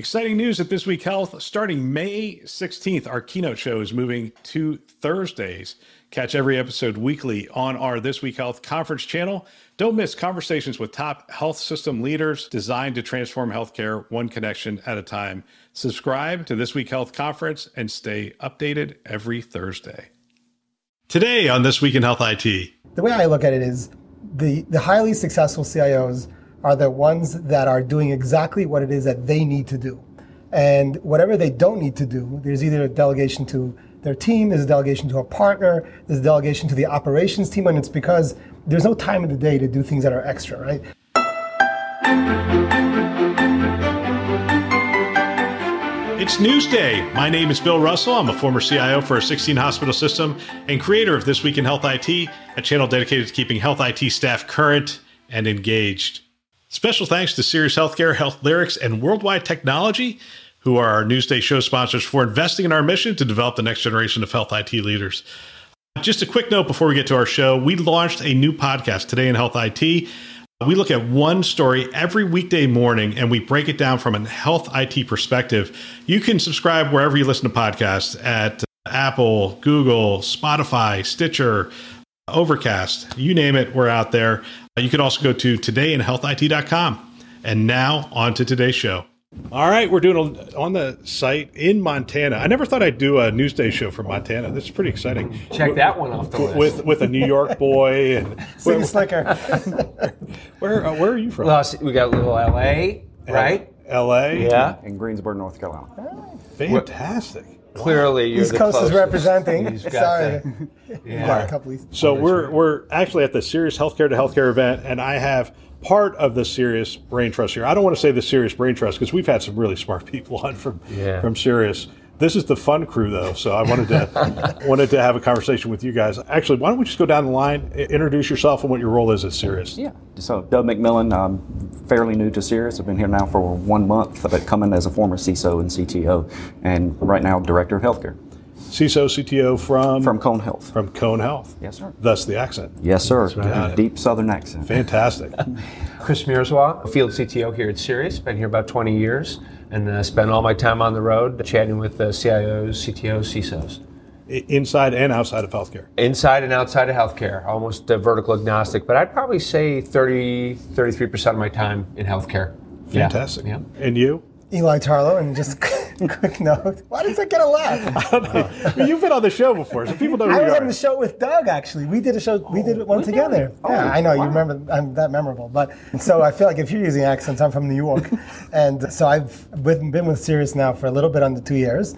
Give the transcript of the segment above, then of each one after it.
Exciting news at This Week Health. Starting May 16th, our keynote show is moving to Thursdays. Catch every episode weekly on our This Week Health conference channel. Don't miss conversations with top health system leaders designed to transform healthcare one connection at a time. Subscribe to This Week Health conference and stay updated every Thursday. Today on This Week in Health IT. The way I look at it is the, the highly successful CIOs are the ones that are doing exactly what it is that they need to do. And whatever they don't need to do, there's either a delegation to their team, there's a delegation to a partner, there's a delegation to the operations team, and it's because there's no time in the day to do things that are extra, right? It's Newsday. My name is Bill Russell. I'm a former CIO for a 16 hospital system and creator of This Week in Health IT, a channel dedicated to keeping health IT staff current and engaged. Special thanks to Sirius Healthcare, Health Lyrics, and Worldwide Technology, who are our Newsday show sponsors, for investing in our mission to develop the next generation of health IT leaders. Just a quick note before we get to our show we launched a new podcast today in Health IT. We look at one story every weekday morning and we break it down from a health IT perspective. You can subscribe wherever you listen to podcasts at Apple, Google, Spotify, Stitcher, Overcast, you name it, we're out there. You can also go to todayinhealthit.com. And now on to today's show. All right, we're doing a, on the site in Montana. I never thought I'd do a Newsday show from Montana. This is pretty exciting. Check that one off the list. With with a New York boy and Sing slicker. where uh, where are you from? Well, we got a little LA, right? L.A. Yeah. in Greensboro, North Carolina. fantastic. Clearly, you're East the Coast is closest. representing. You've got Sorry. the- Yeah. A couple East- So we're we're actually at the Sirius Healthcare to Healthcare event, and I have part of the Sirius Brain Trust here. I don't want to say the Sirius Brain Trust because we've had some really smart people on from Yeah. from Sirius. This is the fun crew, though, so I wanted to wanted to have a conversation with you guys. Actually, why don't we just go down the line, introduce yourself and what your role is at Sirius? Yeah. So Doug McMillan, I'm fairly new to Sirius. I've been here now for one month, but coming as a former CISO and CTO, and right now Director of Healthcare CISO, CTO from from Cone Health. from Cone Health. Yes, sir. Thus the accent. Yes, sir. right. Deep Southern accent. Fantastic. Chris Mirzwa, field CTO here at Sirius. Been here about 20 years and then I spent all my time on the road chatting with uh, CIOs, CTOs, CISOs. Inside and outside of healthcare. Inside and outside of healthcare, almost uh, vertical agnostic, but I'd probably say 30, 33% of my time in healthcare. Yeah. Fantastic. Yeah. And you? Eli Tarlow, and just quick note. Why does that get a laugh? I mean, you've been on the show before, so people know who I you was on the show with Doug. Actually, we did a show. we did one together. yeah, oh, I know you remember. I'm that memorable. But so I feel like if you're using accents, I'm from New York, and so I've been, been with Sirius now for a little bit under two years,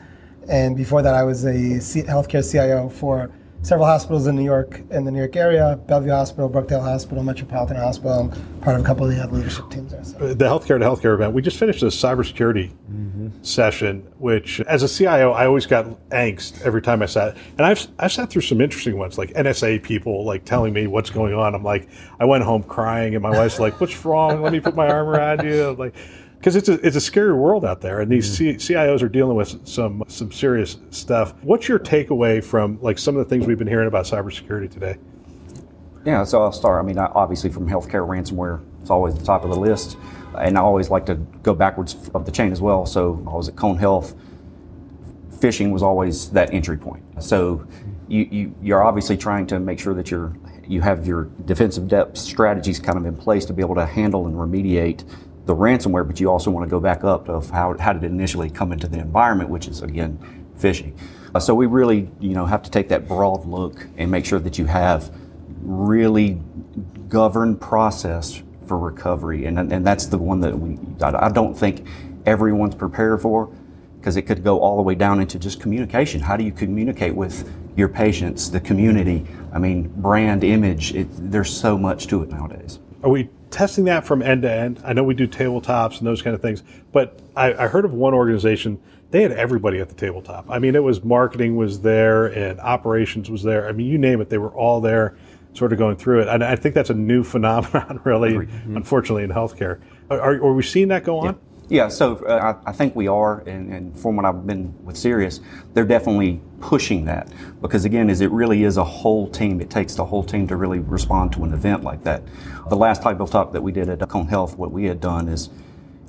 and before that I was a C- healthcare CIO for several hospitals in New York, in the New York area, Bellevue Hospital, Brookdale Hospital, Metropolitan Hospital, and part of a couple of the other leadership teams there. So. the healthcare to healthcare event, we just finished a cybersecurity mm-hmm. session, which as a CIO, I always got angst every time I sat. And I've, I've sat through some interesting ones, like NSA people like telling me what's going on. I'm like, I went home crying, and my wife's like, "What's wrong? Let me put my arm around you." I'm like, because it's a it's a scary world out there, and these mm. C- CIOs are dealing with some some serious stuff. What's your takeaway from like some of the things we've been hearing about cybersecurity today? Yeah, so I'll start. I mean, obviously from healthcare ransomware, it's always the top of the list, and I always like to go backwards of the chain as well. So I was at Cone Health. Phishing was always that entry point. So you, you you're obviously trying to make sure that you're you have your defensive depth strategies kind of in place to be able to handle and remediate the ransomware, but you also want to go back up of how, how did it initially come into the environment, which is again phishing. Uh, so we really, you know, have to take that broad look and make sure that you have really governed process for recovery, and and that's the one that we I don't think everyone's prepared for because it could go all the way down into just communication. How do you communicate with your patients, the community? I mean, brand image. It, there's so much to it nowadays. Are we testing that from end to end? I know we do tabletops and those kind of things, but I, I heard of one organization. They had everybody at the tabletop. I mean, it was marketing was there and operations was there. I mean, you name it, they were all there, sort of going through it. And I think that's a new phenomenon, really, mm-hmm. unfortunately, in healthcare. Are, are, are we seeing that go on? Yeah, so uh, I, I think we are, and, and from what I've been with Sirius, they're definitely pushing that because again, is it really is a whole team. It takes the whole team to really respond to an event like that. The last tabletop that we did at Cone Health, what we had done is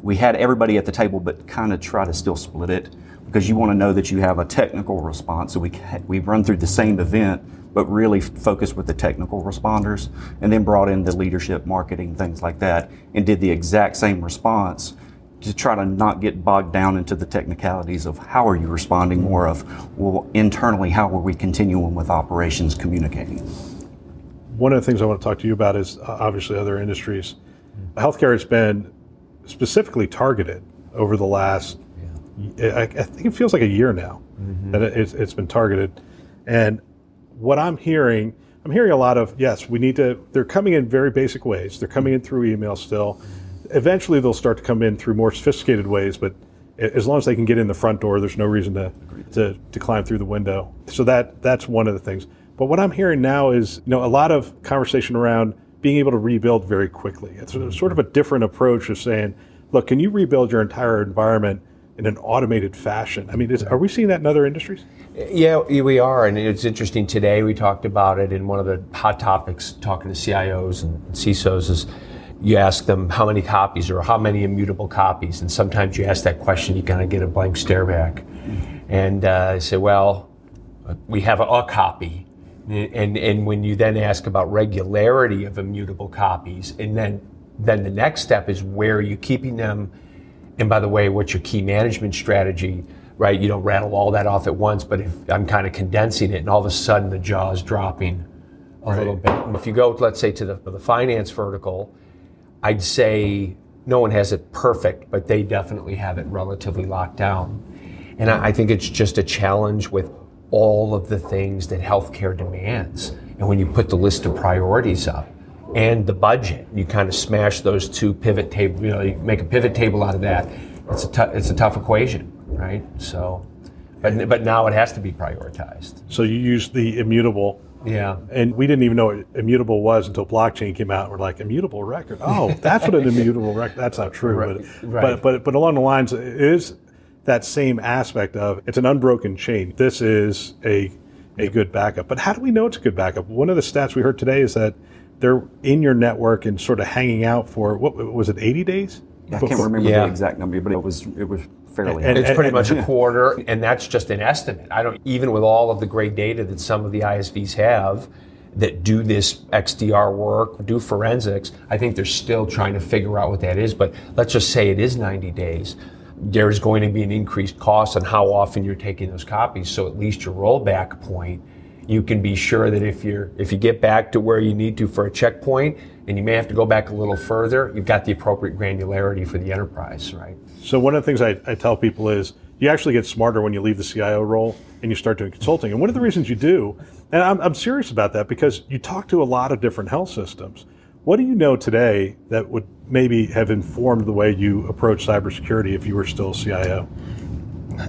we had everybody at the table, but kind of try to still split it because you want to know that you have a technical response. So we we run through the same event, but really focused with the technical responders, and then brought in the leadership, marketing, things like that, and did the exact same response to try to not get bogged down into the technicalities of how are you responding, more of well internally how are we continuing with operations communicating. One of the things I want to talk to you about is uh, obviously other industries. Healthcare has been specifically targeted over the last. Yeah. I, I, think it feels like a year now mm-hmm. that it's, it's been targeted, and what I'm hearing, I'm hearing a lot of yes, we need to. They're coming in very basic ways. They're coming in through email still. Eventually, they'll start to come in through more sophisticated ways, but as long as they can get in the front door, there's no reason to, to, to climb through the window. So that that's one of the things. But what I'm hearing now is you know a lot of conversation around being able to rebuild very quickly. It's sort of a different approach of saying, look, can you rebuild your entire environment in an automated fashion? I mean, is, are we seeing that in other industries? Yeah, we are, and it's interesting. Today we talked about it, and one of the hot topics talking to CIOs and CISOs is you ask them how many copies or how many immutable copies, and sometimes you ask that question, you kind of get a blank stare back, and uh, I say, well, we have a, a copy, and and when you then ask about regularity of immutable copies, and then then the next step is where are you keeping them, and by the way, what's your key management strategy? Right, you don't rattle all that off at once, but if I'm kind of condensing it, and all of a sudden the jaw is dropping a right. little bit. And if you go, let's say, to the, the finance vertical, I'd say no one has it perfect, but they definitely have it relatively locked down. And I, think it's just a challenge with all of the things that healthcare demands. And when you put the list of priorities up and the budget, you kind of smash those two pivot table, you know, you make a pivot table out of that. It's a, t- it's a tough equation, right? So, but, but now it has to be prioritized. So you use the immutable yeah. And we didn't even know what immutable was until blockchain came out. We're like, immutable record. Oh, that's what an immutable record. That's not true. Right. But, right. but but but along the lines, it is that same aspect of it's an unbroken chain. This is a a good backup. But how do we know it's a good backup? One of the stats we heard today is that they're in your network and sort of hanging out for what was it, 80 days? I can't remember yeah. the exact number, but it was it was fairly. And, it's pretty much a quarter, and that's just an estimate. I don't even with all of the great data that some of the ISVs have that do this XDR work, do forensics. I think they're still trying to figure out what that is. But let's just say it is 90 days there's going to be an increased cost on how often you're taking those copies. So at least your rollback point, you can be sure that if you're if you get back to where you need to for a checkpoint, and you may have to go back a little further, you've got the appropriate granularity for the enterprise, right? So one of the things I, I tell people is you actually get smarter when you leave the CIO role and you start doing consulting. And one of the reasons you do, and I'm, I'm serious about that because you talk to a lot of different health systems. What do you know today that would maybe have informed the way you approach cybersecurity if you were still CIO?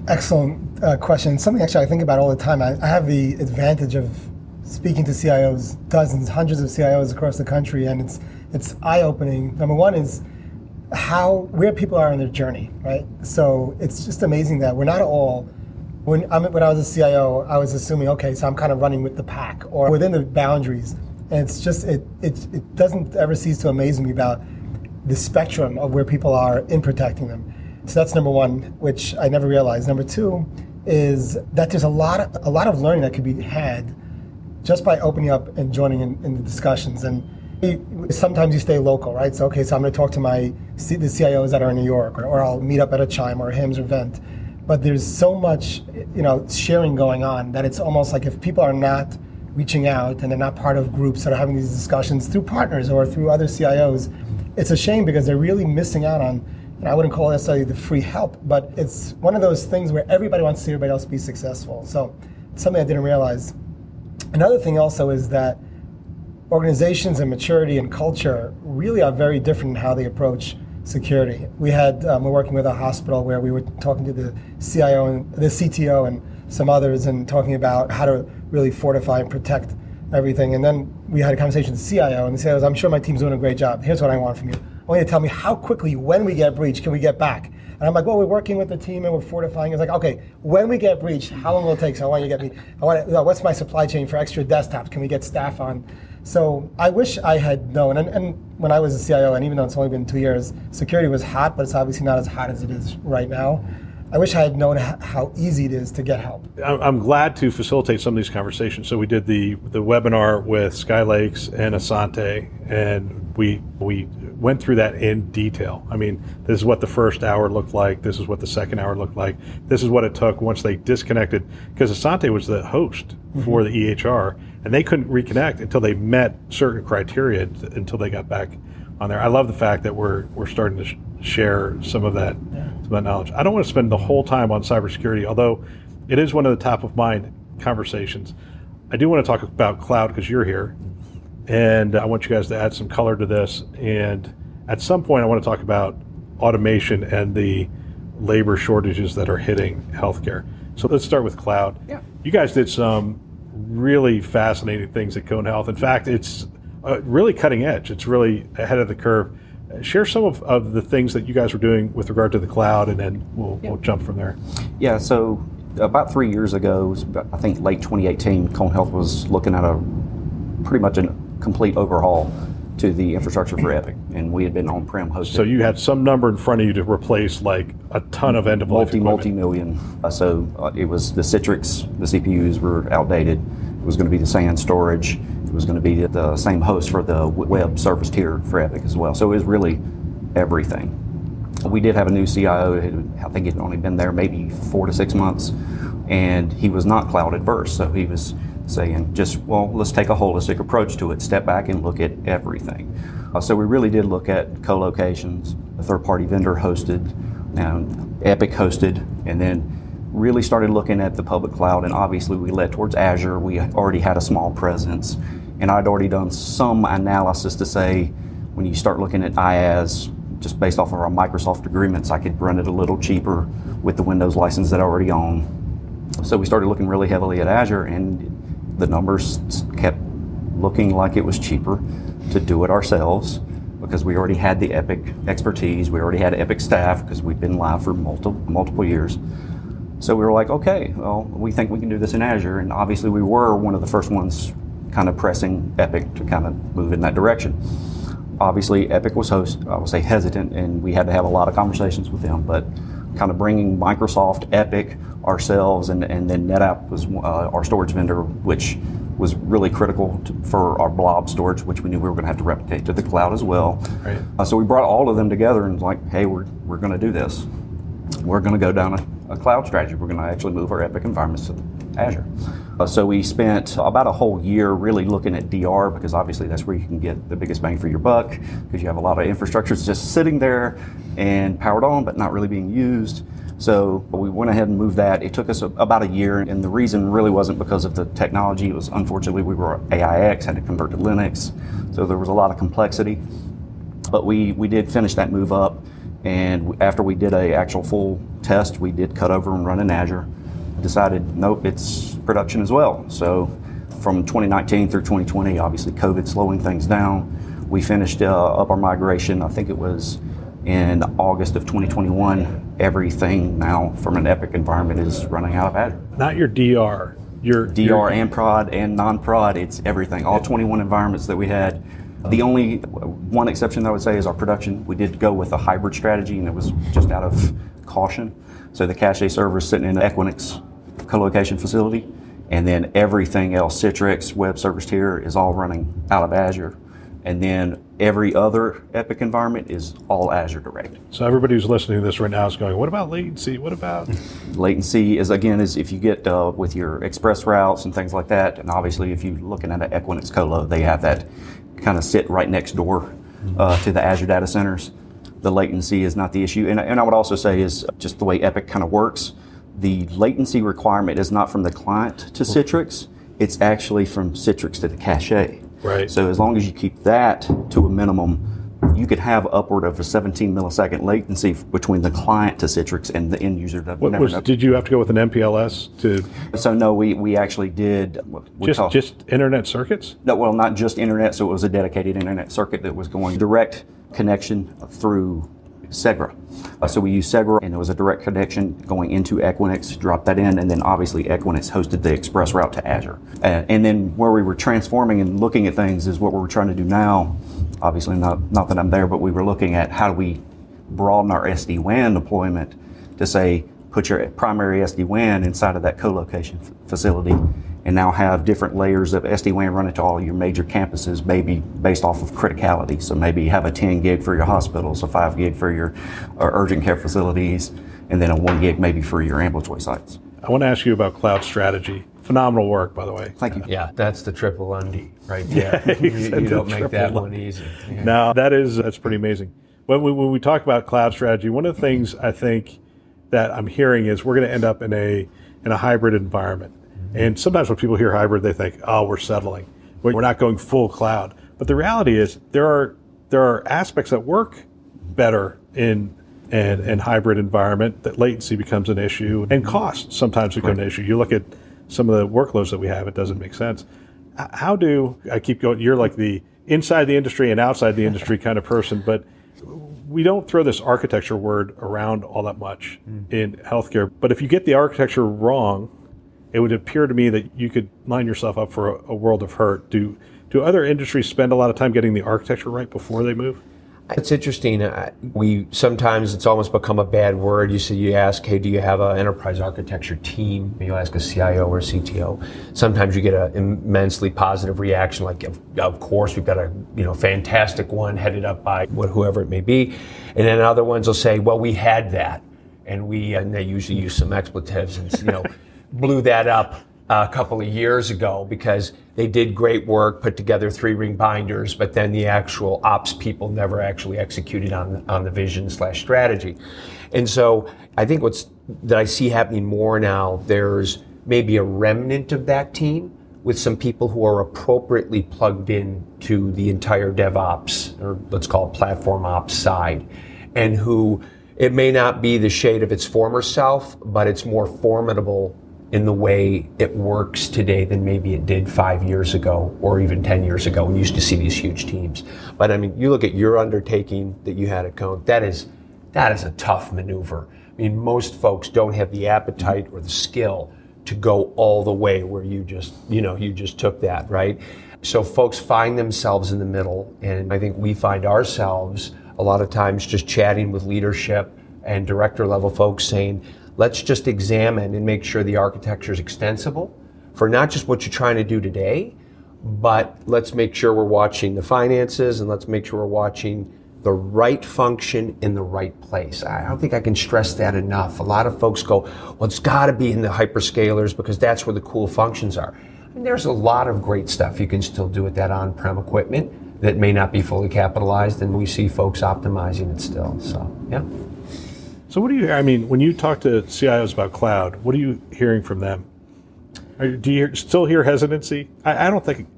Excellent uh, question. Something actually I think about all the time. I, I, have the advantage of speaking to CIOs, dozens, hundreds of CIOs across the country, and it's it's eye opening. Number one is how where people are in their journey, right? So it's just amazing that we're not all. When, I when I was a CIO, I was assuming, okay, so I'm kind of running with the pack or within the boundaries. And it's just, it, it, it doesn't ever cease to amaze me about the spectrum of where people are in protecting them. So that's number one, which I never realized. Number two is that there's a lot of, a lot of learning that could be had just by opening up and joining in, in the discussions. And sometimes you stay local, right? So, okay, so I'm going to talk to my the CIOs that are in New York, or, or I'll meet up at a Chime or a HIMSS event. But there's so much, you know, sharing going on that it's almost like if people are not reaching out and they're not part of groups that are having these discussions through partners or through other CIOs, it's a shame because they're really missing out on, and I wouldn't call it necessarily the free help, but it's one of those things where everybody wants to see everybody else be successful. So something I didn't realize. Another thing also is that organizations and maturity and culture really are very different in how they approach security. We had um, we're working with a hospital where we were talking to the CIO and the CTO and some others and talking about how to really fortify and protect everything. And then we had a conversation with the CIO, and the CIO was, I'm sure my team's doing a great job. Here's what I want from you. I want you to tell me how quickly, when we get breached, can we get back? And I'm like, well, we're working with the team and we're fortifying. It's like, okay, when we get breached, how long will it take? So I want you to get me, I want to, what's my supply chain for extra desktops? Can we get staff on? So I wish I had known. And, and when I was a CIO, and even though it's only been two years, security was hot, but it's obviously not as hot as it is right now. I wish I had known how easy it is to get help. I'm glad to facilitate some of these conversations. So we did the the webinar with Sky Lakes and Asante, and we we went through that in detail. I mean, this is what the first hour looked like. This is what the second hour looked like. This is what it took once they disconnected because Asante was the host mm-hmm. for the EHR, and they couldn't reconnect until they met certain criteria until they got back on there. I love the fact that we're we're starting to sh- share some of that yeah. some of that knowledge. I don't want to spend the whole time on cybersecurity, although it is one of the top of mind conversations. I do want to talk about cloud because you're here, and I want you guys to add some color to this. And at some point, I want to talk about automation and the labor shortages that are hitting healthcare. So let's start with cloud. Yeah. You guys did some really fascinating things at Cone Health. In fact, it's uh, really cutting edge. It's really ahead of the curve. Share some of, of the things that you guys were doing with regard to the cloud, and then we'll, yeah. we'll jump from there. Yeah, so about three years ago, I think late 2018, Cone Health was looking at a pretty much a complete overhaul to the infrastructure for Epic, and we had been on-prem hosted. So you had some number in front of you to replace like a ton of end-of-life multi multi million. Uh, so uh, it was the Citrix, the CPUs were outdated. It was going to be the SAN storage It was going to be the same host for the web service tier for Epic as well. So it was really everything. We did have a new CIO. I think he'd only been there maybe four to six months, and he was not cloud adverse. So he was saying, just well, let's take a holistic approach to it. Step back and look at everything. Uh, so we really did look at co-locations, a third-party vendor hosted, and Epic hosted, and then really started looking at the public cloud. And obviously, we led towards Azure. We already had a small presence and I'd already done some analysis to say when you start looking at IaaS, just based off of our Microsoft agreements, I could run it a little cheaper with the Windows license that I already own. So we started looking really heavily at Azure, and the numbers kept looking like it was cheaper to do it ourselves because we already had the Epic expertise, we already had Epic staff because we've been live for multiple multiple years. So we were like, okay, well, we think we can do this in Azure, and obviously we were one of the first ones kind of pressing Epic to kind of move in that direction. Obviously, Epic was host, I would say hesitant, and we had to have a lot of conversations with them. But kind of bringing Microsoft, Epic, ourselves, and, and then NetApp was uh, our storage vendor, which was really critical to, for our blob storage, which we knew we were going to have to replicate to the cloud as well. Right. Uh, so we brought all of them together and was like, hey, we're, we're going to do this. We're going to go down a, a cloud strategy. We're going to actually move our Epic environments to Azure. Uh, so we spent about a whole year really looking at DR because obviously that's where you can get the biggest bang for your buck because you have a lot of infrastructure just sitting there and powered on but not really being used. So we went ahead and moved that. It took us a, about a year, and the reason really wasn't because of the technology. It was unfortunately we were AIX, had to convert to Linux, so there was a lot of complexity. But we we did finish that move up, and after we did a actual full test, we did cut over and run in Azure decided, nope, it's production as well. So from 2019 through 2020, obviously COVID slowing things down, we finished uh, up our migration. I think it was in August of 2021. Everything now from an Epic environment is running out of Azure. Not your DR. Your DR your... and prod and non-prod. It's everything. All 21 environments that we had. The only one exception that I would say is our production. We did go with a hybrid strategy, and it was just out of caution. So the cache server is sitting in Equinix co-location facility, and then everything else, Citrix, web service tier, is all running out of Azure. And then every other Epic environment is all Azure Direct. So everybody who's listening to this right now is going, "What about latency? What about?" latency is again is if you get uh, with your express routes and things like that, and obviously if you're looking at an Equinix colo, they have that kind of sit right next door uh, to the Azure data centers. The latency is not the issue, and, and I would also say is just the way Epic kind of works the latency requirement is not from the client to Citrix, it's actually from Citrix to the cache. Right. So as long as you keep that to a minimum, you could have upward of a 17 millisecond latency between the client to Citrix and the end user. That what was, did you have to go with an MPLS to? So no, we, we actually did. just call, just internet circuits? No, well, not just internet. So it was a dedicated internet circuit that was going direct connection through Segra. Uh, so we used Segra, and there was a direct connection going into Equinix, dropped that in, and then obviously Equinix hosted the express route to Azure. Uh, and then where we were transforming and looking at things is what we're trying to do now. Obviously, not, not that I'm there, but we were looking at how do we broaden our SD WAN deployment to say, put your primary SD WAN inside of that co location f- facility and now have different layers of SD-WAN running to all your major campuses, maybe based off of criticality. So maybe you have a 10 gig for your hospitals, a 5 gig for your uh, urgent care facilities, and then a 1 gig maybe for your ambulatory sites. I want to ask you about cloud strategy. Phenomenal work, by the way. Thank you. Yeah, that's the triple Lindy right there. Yeah, you, you don't make that one easy. Yeah. No, that is that's pretty amazing. When we, when we talk about cloud strategy, one of the things I think that I'm hearing is we're going to end up in a in a hybrid environment. And sometimes when people hear hybrid, they think, "Oh, we're settling. We're not going full cloud." But the reality is, there are there are aspects that work better in an, an hybrid environment. That latency becomes an issue, and cost sometimes become right. an issue. You look at some of the workloads that we have; it doesn't make sense. How do I keep going? You're like the inside the industry and outside the industry kind of person, but we don't throw this architecture word around all that much mm. in healthcare. But if you get the architecture wrong, it would appear to me that you could line yourself up for a, a world of hurt. Do do other industries spend a lot of time getting the architecture right before they move? It's interesting. We sometimes it's almost become a bad word. You say you ask, "Hey, do you have an enterprise architecture team?" You ask a CIO or CTO. Sometimes you get an immensely positive reaction, like, "Of, of course, we've got a you know fantastic one headed up by whoever it may be," and then other ones will say, "Well, we had that," and we and they usually use some expletives and you know blew that up a couple of years ago because they did great work, put together three ring binders, but then the actual ops people never actually executed on on the vision slash strategy. And so I think what's that I see happening more now, there's maybe a remnant of that team with some people who are appropriately plugged in to the entire DevOps or let's call it platform ops side, and who it may not be the shade of its former self, but it's more formidable in the way it works today than maybe it did five years ago or even 10 years ago. We used to see these huge teams. But I mean, you look at your undertaking that you had at Cone, that is, that is a tough maneuver. I mean, most folks don't have the appetite or the skill to go all the way where you just, you know, you just took that, right? So folks find themselves in the middle, and I think we find ourselves a lot of times just chatting with leadership and director level folks saying, let's just examine and make sure the architecture is extensible for not just what you're trying to do today, but let's make sure we're watching the finances and let's make sure we're watching the right function in the right place. I don't think I can stress that enough. A lot of folks go, well, it's got to be in the hyperscalers because that's where the cool functions are. And there's a lot of great stuff you can still do with that on-prem equipment that may not be fully capitalized, and we see folks optimizing it still. So, yeah. So, what do you? I mean, when you talk to CIOs about cloud, what are you hearing from them? do you still hear hesitancy? I, I, don't think.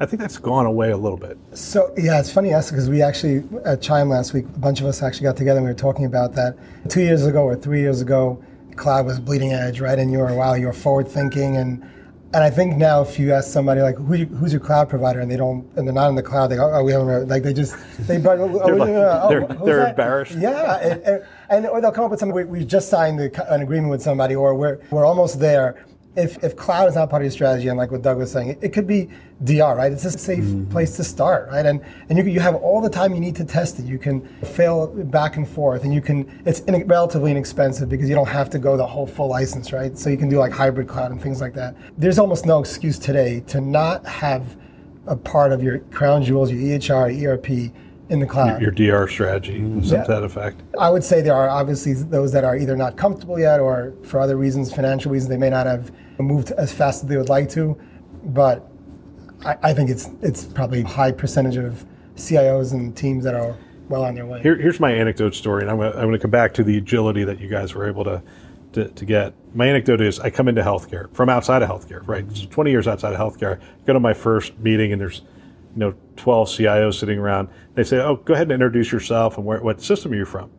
I think that's gone away a little bit. So yeah, it's funny asked because we actually at Chime last week, a bunch of us actually got together and we were talking about that. Two years ago or three years ago, cloud was bleeding edge, right? And you were wow, you're forward thinking and and I think now, if you ask somebody like, Who, who's your cloud provider, and they don't, and they're not in the cloud, they go, oh, we haven't, like they just, they, oh, they're, oh, like, oh, they're, they're embarrassed. Yeah, and, and, and, or they'll come up with something. We, we just signed the, an agreement with somebody, or we're we're almost there, if, if cloud is not part of your strategy, and like what Doug was saying, it, it could be DR, right? It's a safe mm-hmm. place to start, right? And and you, you have all the time you need to test it. You can fail back and forth, and you can. It's in, relatively inexpensive because you don't have to go the whole full license, right? So you can do like hybrid cloud and things like that. There's almost no excuse today to not have a part of your crown jewels, your EHR, ERP in the cloud. Your, your DR strategy, mm-hmm. yeah. to that effect. I would say there are obviously those that are either not comfortable yet, or for other reasons, financial reasons, they may not have moved as fast as they would like to. But I, I think it's it's probably a high percentage of CIOs and teams that are well on their way. Here, here's my anecdote story, and I'm going I'm gonna come back to the agility that you guys were able to, to, to get. My anecdote is I come into healthcare from outside of healthcare, right? So 20 years outside of healthcare. I go to my first meeting, and there's you know 12 CIOs sitting around. They say, "Oh, go ahead and introduce yourself and where, what system are you from?"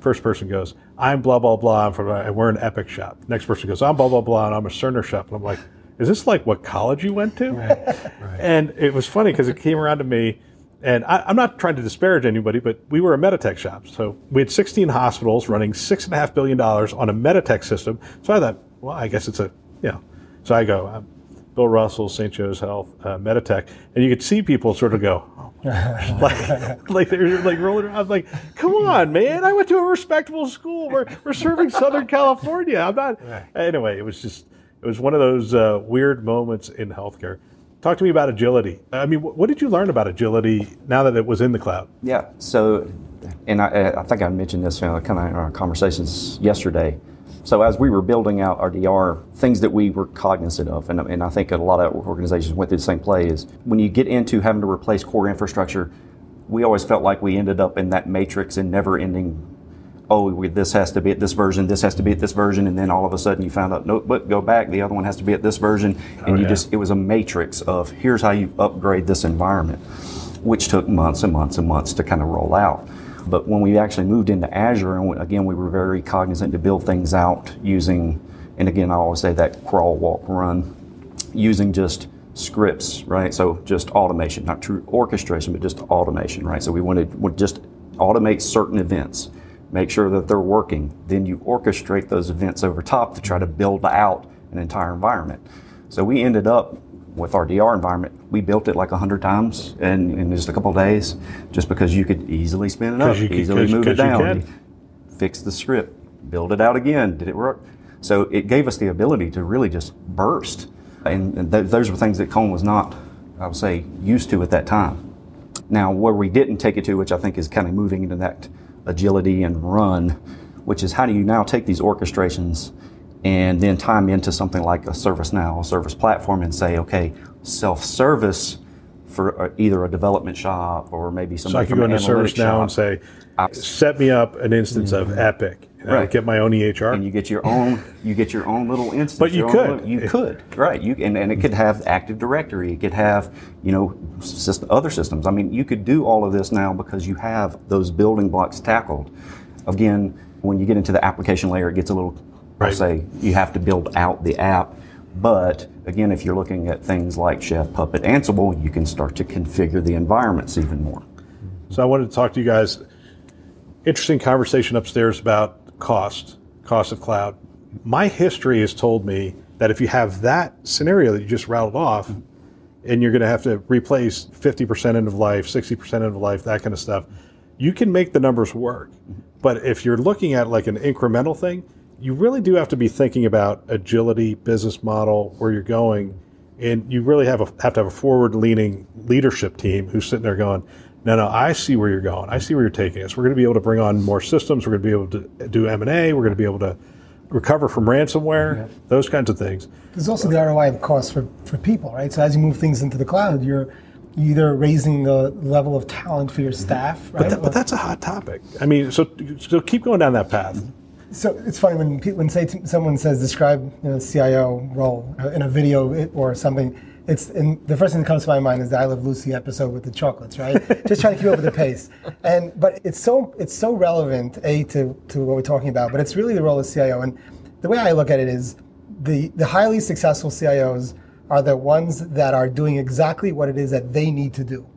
First person goes, I'm blah, blah, blah, I'm from, and we're an Epic shop. Next person goes, I'm blah, blah, blah, and I'm a Cerner shop. And I'm like, is this like what college you went to? Right, right. And it was funny because it came around to me, And I, I'm not trying to disparage anybody, but we were a Meditech shop. So we had 16 hospitals running $6.5 billion on a Meditech system. So I thought, well, I guess it's a, you know. So I go, I'm Bill Russell, St. Joe's Health, uh, Meditech. And you could see people sort of go, oh, like, like they're like rolling around. I'm like, come on, man! I went to a respectable school. We're we're serving Southern California. I'm not. Anyway, it was just it was one of those uh, weird moments in healthcare. Talk to me about agility. I mean, what did you learn about agility now that it was in the cloud? Yeah. So, and I, I think I mentioned this you know, kind of in our conversations yesterday. So as we were building out our DR, things that we were cognizant of, and, and I think a lot of organizations went through the same play, is when you get into having to replace core infrastructure, we always felt like we ended up in that matrix and never ending oh, we, this has to be at this version, this has to be at this version, and then all of a sudden you found out, nope, but go back, the other one has to be at this version, and Oh, you yeah. just, it was a matrix of here's how you upgrade this environment, which took months and months and months to kind of roll out. But when we actually moved into Azure, and again, we were very cognizant to build things out using, and again, I always say that crawl, walk, run, using just scripts, right? So just automation, not true orchestration, but just automation, right? So we wanted would just automate certain events, make sure that they're working. Then you orchestrate those events over top to try to build out an entire environment. So we ended up with our DR environment, we built it like 100 times in, in just a couple of days, just because you could easily spin it up, you could- move it down fix the script, build it out again. Did it work? So it gave us the ability to really just burst. And, and th- those were things that Cone was not, I would say, used to at that time. Now, where we didn't take it to, which I think is kind of moving into that agility and run, which is how do you now take these orchestrations and then tie them into something like a ServiceNow, a service platform, and say, okay, self-service for either a development shop or maybe So I could go into ServiceNow and say, set me up an instance of mm-hmm. Epic. And I get my own EHR. and you get your own you get your own little instance. But you could. little- you could, right? You and, and it could have Active Directory. It could have you know system, other systems. I mean, you could do all of this now because you have those building blocks tackled. Again, when you get into the application layer, it gets a little. Right. I'll say you have to build out the app. But again, if you're looking at things like Chef, Puppet, Ansible, you can start to configure the environments even more. So I wanted to talk to you guys. Interesting conversation upstairs about cost, cost of cloud. My history has told me that if you have that scenario that you just rattled off, and you're going to have to replace 50% end of life, 60% end of life, that kind of stuff, you can make the numbers work. But if you're looking at like an incremental thing, you really do have to be thinking about agility, business model, where you're going, and you really have a, have to have a forward-leaning leadership team who's sitting there going, "No, no, I see where you're going. I see where you're taking us. We're going to be able to bring on more systems. We're going to be able to do M and A. We're going to be able to recover from ransomware. Those kinds of things." There's also the ROI of cost for, for people, right? So as you move things into the cloud, you're either raising the level of talent for your staff, right? But, that, but that's a hot topic. I mean, so so keep going down that path. So it's funny when when say t- someone says describe you know, CIO role uh, in a video or something. It's and the first thing that comes to my mind is the I Love Lucy episode with the chocolates, right? Just trying to keep up with the pace. And but it's so it's so relevant a to to what we're talking about, but it's really the role of CIO. And the way I look at it is the the highly successful CIOs are the ones that are doing exactly what it is that they need to do.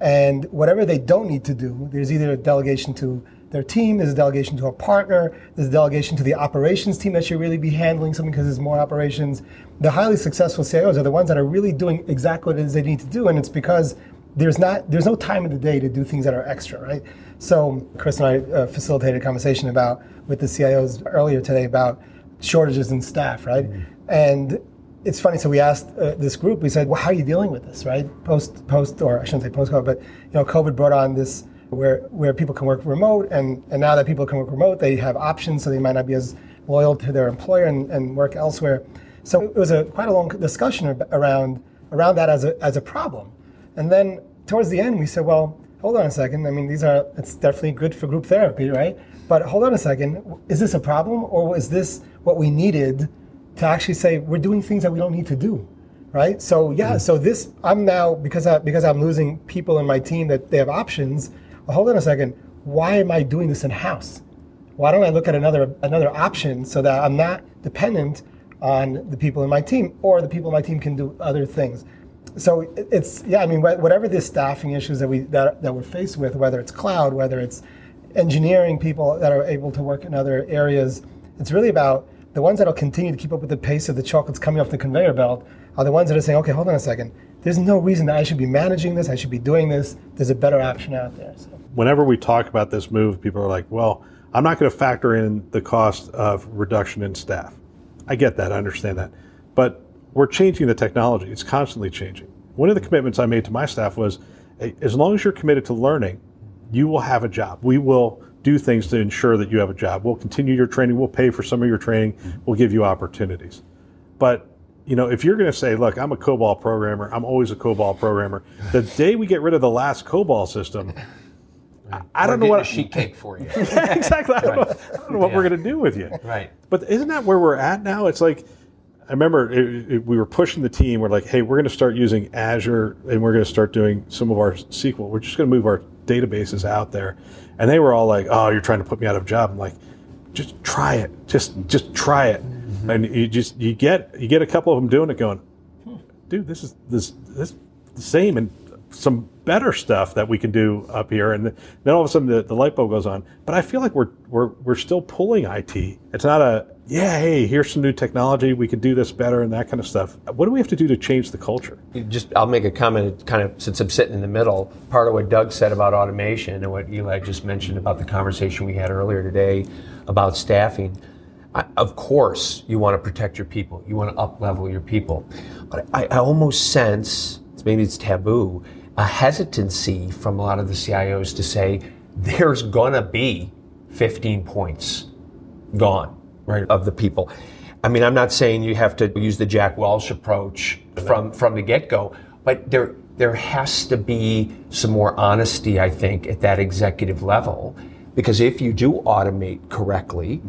And whatever they don't need to do, there's either a delegation to their team, there's a delegation to a partner, there's a delegation to the operations team that should really be handling something because there's more operations. The highly successful CIOs are the ones that are really doing exactly what it is they need to do, and it's because there's not there's no time in the day to do things that are extra, right? So Chris and I uh, facilitated a conversation about with the CIOs earlier today about shortages in staff, right? And it's funny. So we asked uh, this group. We said, "Well, how are you dealing with this, right? Post, post, or I shouldn't say post COVID, but you know, COVID brought on this where where people can work remote, and and now that people can work remote, they have options, so they might not be as loyal to their employer and, and work elsewhere. So it was a quite a long discussion around around that as a as a problem. And then towards the end, we said, "Well, hold on a second. I mean, these are it's definitely good for group therapy, right? But hold on a second. Is this a problem, or is this what we needed?" to actually say we're doing things that we don't need to do right so yeah mm. so this i'm now because i because i'm losing people in my team that they have options hold on a second why am i doing this in house why don't i look at another another option so that i'm not dependent on the people in my team or the people in my team can do other things so it's yeah. I mean, whatever the staffing issues that we that, that we're faced with, whether it's cloud, whether it's engineering people that are able to work in other areas, it's really about the ones that'll continue to keep up with the pace of the chocolates coming off the conveyor belt are the ones that are saying, okay, hold on a second. There's no reason that I should be managing this. I should be doing this. There's a better option out there. So. whenever we talk about this move, people are like, well, I'm not going to factor in the cost of reduction in staff. I get that. I understand that. But we're changing the technology. It's constantly changing. One of the commitments I made to my staff was as long as you're committed to learning, you will have a job. We will do things to ensure that you have a job. We'll continue your training. We'll pay for some of your training. We'll give you opportunities. But you know, if you're going to say, "Look, I'm a COBOL programmer. I'm always a COBOL programmer," the day we get rid of the last COBOL system, I, I don't know what sheet cake for you. exactly. I don't know, I don't know what we're going to do with you. Right. But isn't that where we're at now? It's like I remember it, it, we were pushing the team. We're like, hey, we're going to start using Azure and we're going to start doing some of our SQL. We're just going to move our databases out there. And they were all like, oh, you're trying to put me out of a job. I'm like, just try it. Just just try it. Mm-hmm. And you just you get you get a couple of them doing it, going, dude, this is this this the same and some better stuff that we can do up here. And then all of a sudden the, the light bulb goes on. But I feel like we're we're we're still pulling IT. It's not a yeah, hey, here's some new technology. We can do this better and that kind of stuff. What do we have to do to change the culture? Just I'll make a comment kind of since I'm sitting in the middle. Part of what Doug said about automation and what Eli just mentioned about the conversation we had earlier today about staffing. Of course, you want to protect your people. You want to up level your people. But I, I almost sense maybe it's taboo a hesitancy from a lot of the CIOs to say there's gonna be 15 points gone right of the people i mean i'm not saying you have to use the jack welch approach from from the get-go but there there has to be some more honesty i think at that executive level because if you do automate correctly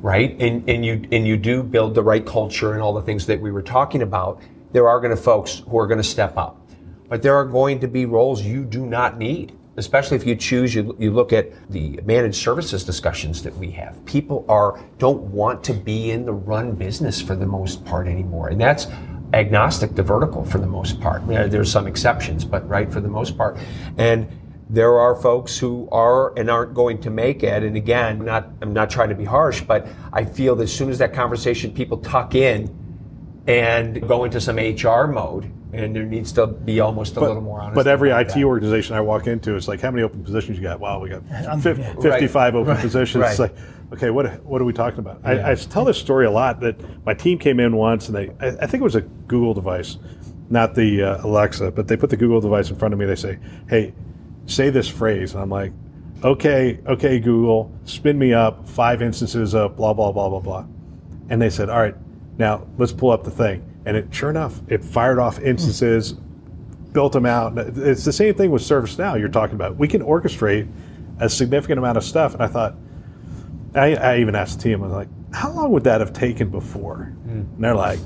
right? And, and you and you do build the right culture and all the things that we were talking about. There are going to folks who are going to step up. But there are going to be roles you do not need especially if you choose you, you look at the managed services discussions that we have. People are don't want to be in the run business for the most part anymore. And that's agnostic to vertical for the most part. There's some exceptions but right for the most part. And there are folks who are and aren't going to make it and again not i'm not trying to be harsh but i feel that as soon as that conversation people tuck in and go into some hr mode and there needs to be almost a little more honesty But every IT that. organization I walk into, it's like, how many open positions you got? Wow, we got I'm- fif- yeah. 55 open Right. positions. It's like, okay, what what are we talking about? I, I tell this story a lot that my team came in once and they, I, I think it was a Google device, not the uh, Alexa, but they put the Google device in front of me. They say, hey, say this phrase. And I'm like, okay, okay, Google, spin me up five instances of blah, blah, blah, blah, blah. And they said, all right, now let's pull up the thing. And it, sure enough, it fired off instances, built them out. It's the same thing with ServiceNow you're talking about. We can orchestrate a significant amount of stuff. And I thought, I, I even asked the team, I was like, how long would that have taken before? Hmm. And they're like,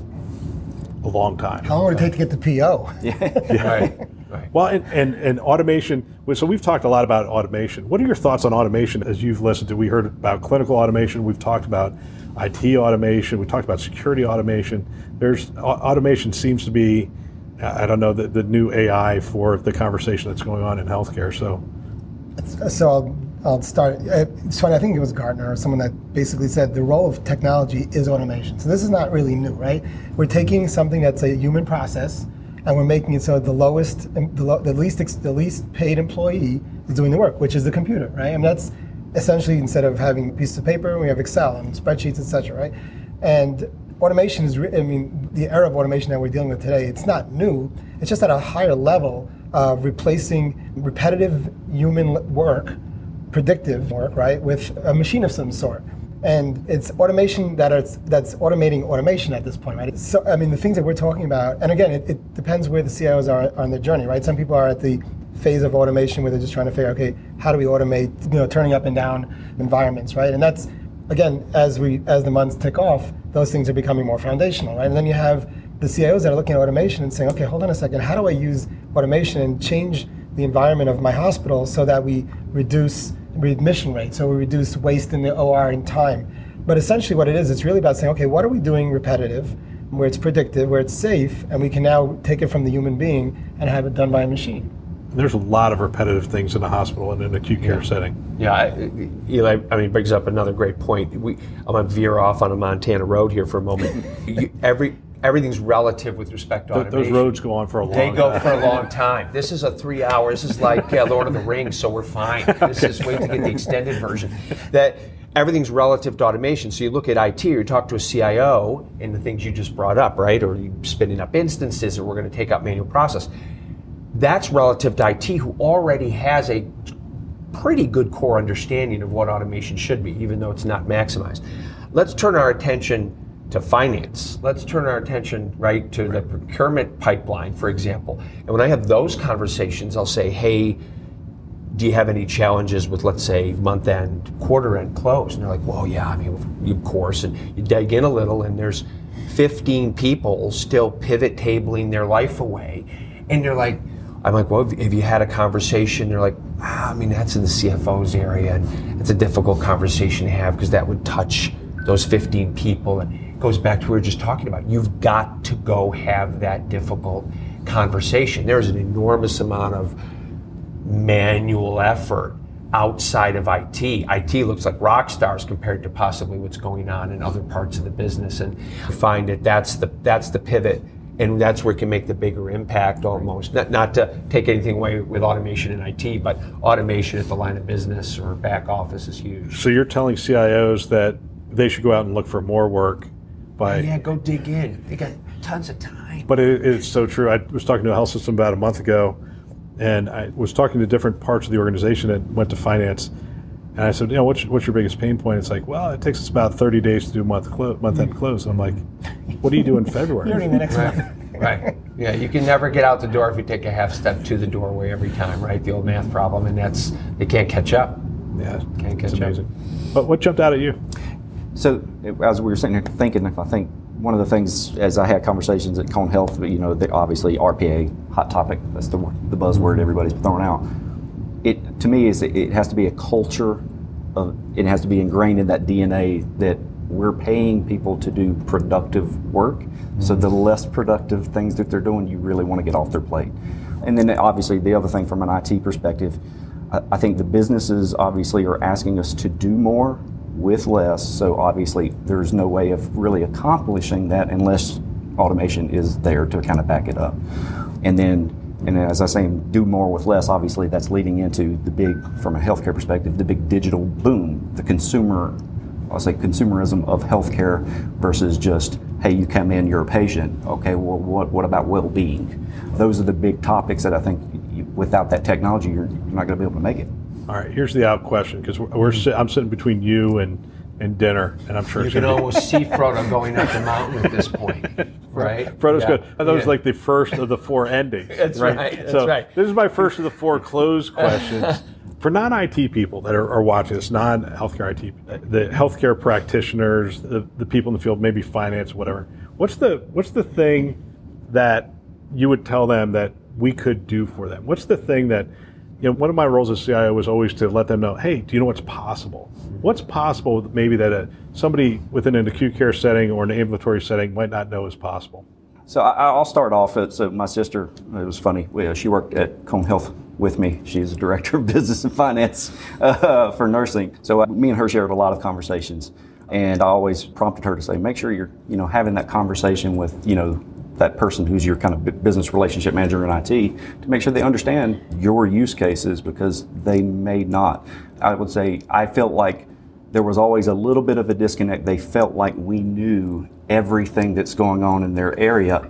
a long time. How long would it take to get the PO? right right Well, and, and, and automation. So we've talked a lot about automation. What are your thoughts on automation as you've listened to? We heard about clinical automation. We've talked about IT automation. We talked about security automation. There's automation seems to be, I don't know, the, the new AI for the conversation that's going on in healthcare. So So I'll, I'll start. uh, It's funny. I think it was Gartner or someone that basically said the role of technology is automation. So this is not really new, right? We're taking something that's a human process and we're making it so the lowest, the, lo- the least, ex- the least paid employee is doing the work, which is the computer, right? Mean that's essentially instead of having pieces of paper, we have Excel and spreadsheets, etc. Right? And automation is. Re- I mean, the era of automation that we're dealing with today. It's not new. It's just at a higher level of replacing repetitive human work predictive work, right, with a machine of some sort. And it's automation that is that's automating automation at this point, right? So I mean, the things that we're talking about, and again, it, it depends where the CIOs are on their journey, right? Some people are at the phase of automation where they're just trying to figure, okay, how do we automate, you know, turning up and down environments, right? And that's again, as we as the months tick off, those things are becoming more foundational, right? And then you have the CIOs that are looking at automation and saying, okay, hold on a second, how do I use automation and change the environment of my hospital so that we reduce readmission rate, so we reduce waste in the OR and time. But essentially, what it is, it's really about saying, okay, what are we doing repetitive where it's predictive, where it's safe, and we can now take it from the human being and have it done by a machine. There's a lot of repetitive things in the hospital and in an acute care setting. Yeah, I- Eli, I mean, brings up another great point. We, I'm gonna veer off on a Montana road here for a moment. You, every everything's relative with respect to Th- Those roads go on for a long time. They go time. for a long time. This is a three hour. This is like uh, Lord of the Rings, so we're fine. This is wait to get the extended version. That everything's relative to automation. So you look at IT, or you talk to a CIO, and the things you just brought up, right? Or you spinning up instances, or we're going to take out manual process. That's relative to IT, who already has a pretty good core understanding of what automation should be, even though it's not maximized. Let's turn our attention to finance. Let's turn our attention right to the procurement pipeline, for example. And when I have those conversations, I'll say, hey, do you have any challenges with, let's say, month end, quarter end close? And they're like, well, yeah, I mean, of course. And you dig in a little, and there's 15 people still pivot tabling their life away. And they're like, I'm like, well, have you had a conversation? They're like, ah, I mean, that's in the CFO's area, and it's a difficult conversation to have because that would touch those 15 people. And goes back to what we were just talking about. You've got to go have that difficult conversation. There's an enormous amount of manual effort outside of IT. IT looks like rock stars compared to possibly what's going on in other parts of the business, and I find that that's the that's the pivot, and that's where it can make the bigger impact. Almost not not to take anything away with automation in IT, but automation at the line of business or back office is huge. So you're telling CIOs that they should go out and look for more work by Yeah, go dig in. They got tons of time. But it, it's so true. I was talking to a health system about a month ago, and I was talking to different parts of the organization and went to finance. And I said, you know, what's, what's your biggest pain point? It's like, well, it takes us about 30 days to do month clo- month end close. I'm like, what do you do in February? You're the next Right, one. right. Yeah, you can never get out the door if you take a half step to the doorway every time, right? The old math problem, and that's they can't catch up. Yeah, Can't it's catch up. But what jumped out at you? So as we were sitting here thinking, I think one of the things as I had conversations at Cone Health, you know, obviously RPA, hot topic, that's the, the buzzword everybody's throwing out. It to me is it, it has to be a culture of it has to be ingrained in that DNA that we're paying people to do productive work. So the mm-hmm. less productive things that they're doing, you really want to get off their plate. And then obviously the other thing from an IT perspective, I think the businesses obviously are asking us to do more with less. So obviously, there's no way of really accomplishing that unless automation is there to kind of back it up. And then, and as I say, do more with less. Obviously, that's leading into the big, from a healthcare perspective, the big digital boom, the consumer. I'll say consumerism of healthcare versus just, hey, you come in, you're a patient. Okay, well, what, what about well-being? Those are the big topics that I think without that technology, you're, you're not going to be able to make it. All right, here's the out question because we're, we're sit, I'm sitting between you and, and dinner, and I'm sure You it's can gonna be- almost see Frodo going up the mountain at this point, right? Frodo's Yeah. good. That was Yeah. like the first of the four endings. That's right, that's so right. This is my first of the four closed questions. For non IT people that are, are watching this, non healthcare IT, the healthcare practitioners, the, the people in the field, maybe finance, whatever. What's the what's the thing that you would tell them that we could do for them? What's the thing that you know, one of my roles as CIO was always to let them know, hey, do you know what's possible? What's possible maybe that a, somebody within an acute care setting or an ambulatory setting might not know is possible? So I, I'll start off. uh, So my sister, it was funny. uh, She worked at Cone Health with me. She's a director of business and finance uh, for nursing. So uh, me and her shared a lot of conversations, and I always prompted her to say, make sure you're, you know, having that conversation with, you know, that person who's your kind of business relationship manager in IT to make sure they understand your use cases because they may not. I would say I felt like there was always a little bit of a disconnect. They felt like we knew everything that's going on in their area,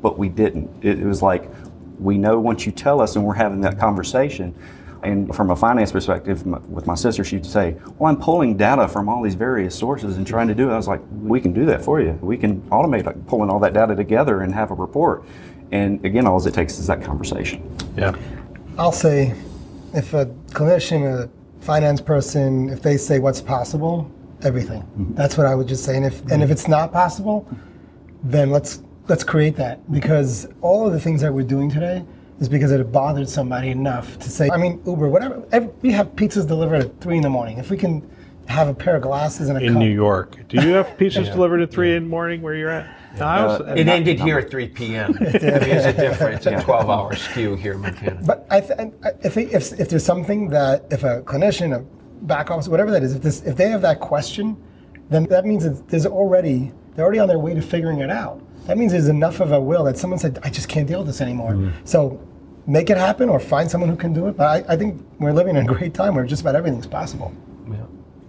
but we didn't. It, was like, we know once you tell us and we're having that conversation. And from a finance perspective, m- with my sister, she'd say, Well, I'm pulling data from all these various sources and trying to do it. I was like, We can do that for you. We can automate like, pulling all that data together and have a report. And again, all it takes is that conversation. Yeah. I'll say, if a clinician, a finance person, if they say what's possible, everything. Mm-hmm. That's what I would just say. And if and if it's not possible, then let's let's create that because all of the things that we're doing today is because it bothered somebody enough to say. I mean, Uber, whatever. Every, we have pizzas delivered at three in the morning. If we can have a pair of glasses and a in cup. New York. Do you have pizzas delivered at three in the morning where you're at? No, I was- It ended here at 3 p.m. I mean, it's a difference. It's a 12 hour skew here in Montana. But I, th- I I think if, if there's something that if a clinician, a back office, whatever that is, if this if they have that question, then that means that there's already they're already on their way to figuring it out. That means there's enough of a will that someone said, I just can't deal with this anymore. Mm-hmm. So make it happen or find someone who can do it. But I, I think we're living in a great time where just about everything's possible. Yeah,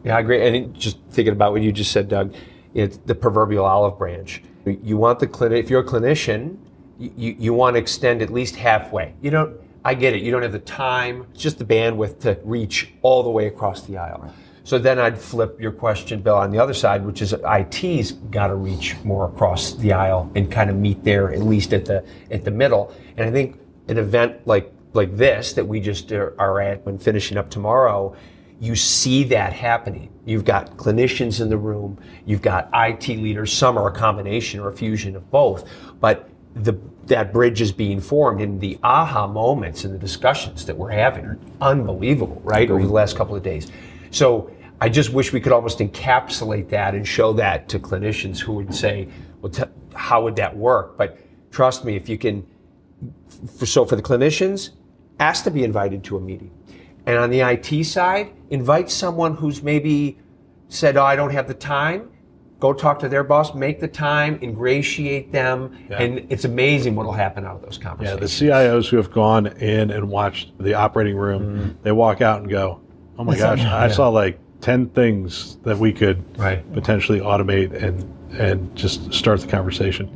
yeah, I agree. And just thinking about what you just said, Doug, it's the proverbial olive branch. You want the clinic. If you're a clinician, you, you want to extend at least halfway. You don't. I get it. You don't have the time, just the bandwidth to reach all the way across the aisle. So then I'd flip your question, Bill, on the other side, which is IT's got to reach more across the aisle and kind of meet there at least at the at the middle. And I think an event like like this that we just are at when finishing up tomorrow, you see that happening. You've got clinicians in the room, you've got IT leaders, some are a combination or a fusion of both, but the, that bridge is being formed and the aha moments and the discussions that we're having are unbelievable, right? Over the last couple of days. So I just wish we could almost encapsulate that and show that to clinicians who would say, well, t- how would that work? But trust me, if you can for, so for the clinicians, ask to be invited to a meeting. And on the IT side, invite someone who's maybe said, "Oh, I don't have the time." Go talk to their boss, make the time, ingratiate them, and it's amazing what'll happen out of those conversations. Yeah, the CIOs who have gone in and watched the operating room, mm-hmm. they walk out and go, "Oh my gosh, I saw like ten things that we could Right. potentially automate and and just start the conversation."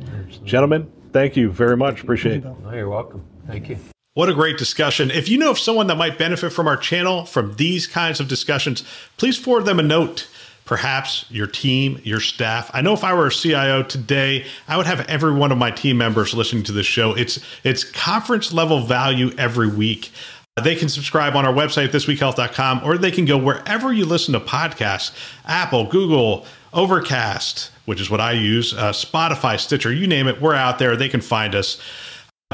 Gentlemen, thank you very much. Appreciate it. Oh, you're welcome. Thank you. What a great discussion. If you know of someone that might benefit from our channel from these kinds of discussions, please forward them a note. Perhaps your team, your staff. I know if I were a CIO today, I would have every one of my team members listening to this show. It's it's conference level value every week. Uh, they can subscribe on our website, thisweekhealth.com, or they can go wherever you listen to podcasts Apple, Google, Overcast, which is what I use, uh, Spotify, Stitcher, you name it. We're out there. They can find us.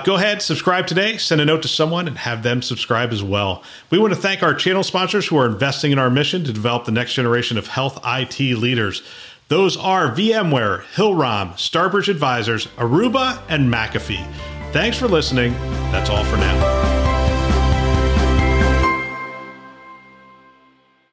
Go ahead, subscribe today, send a note to someone, and have them subscribe as well. We want to thank our channel sponsors who are investing in our mission to develop the next generation of health IT leaders. Those are VMware, Hillrom, Starbridge Advisors, Aruba, and McAfee. Thanks for listening. That's all for now.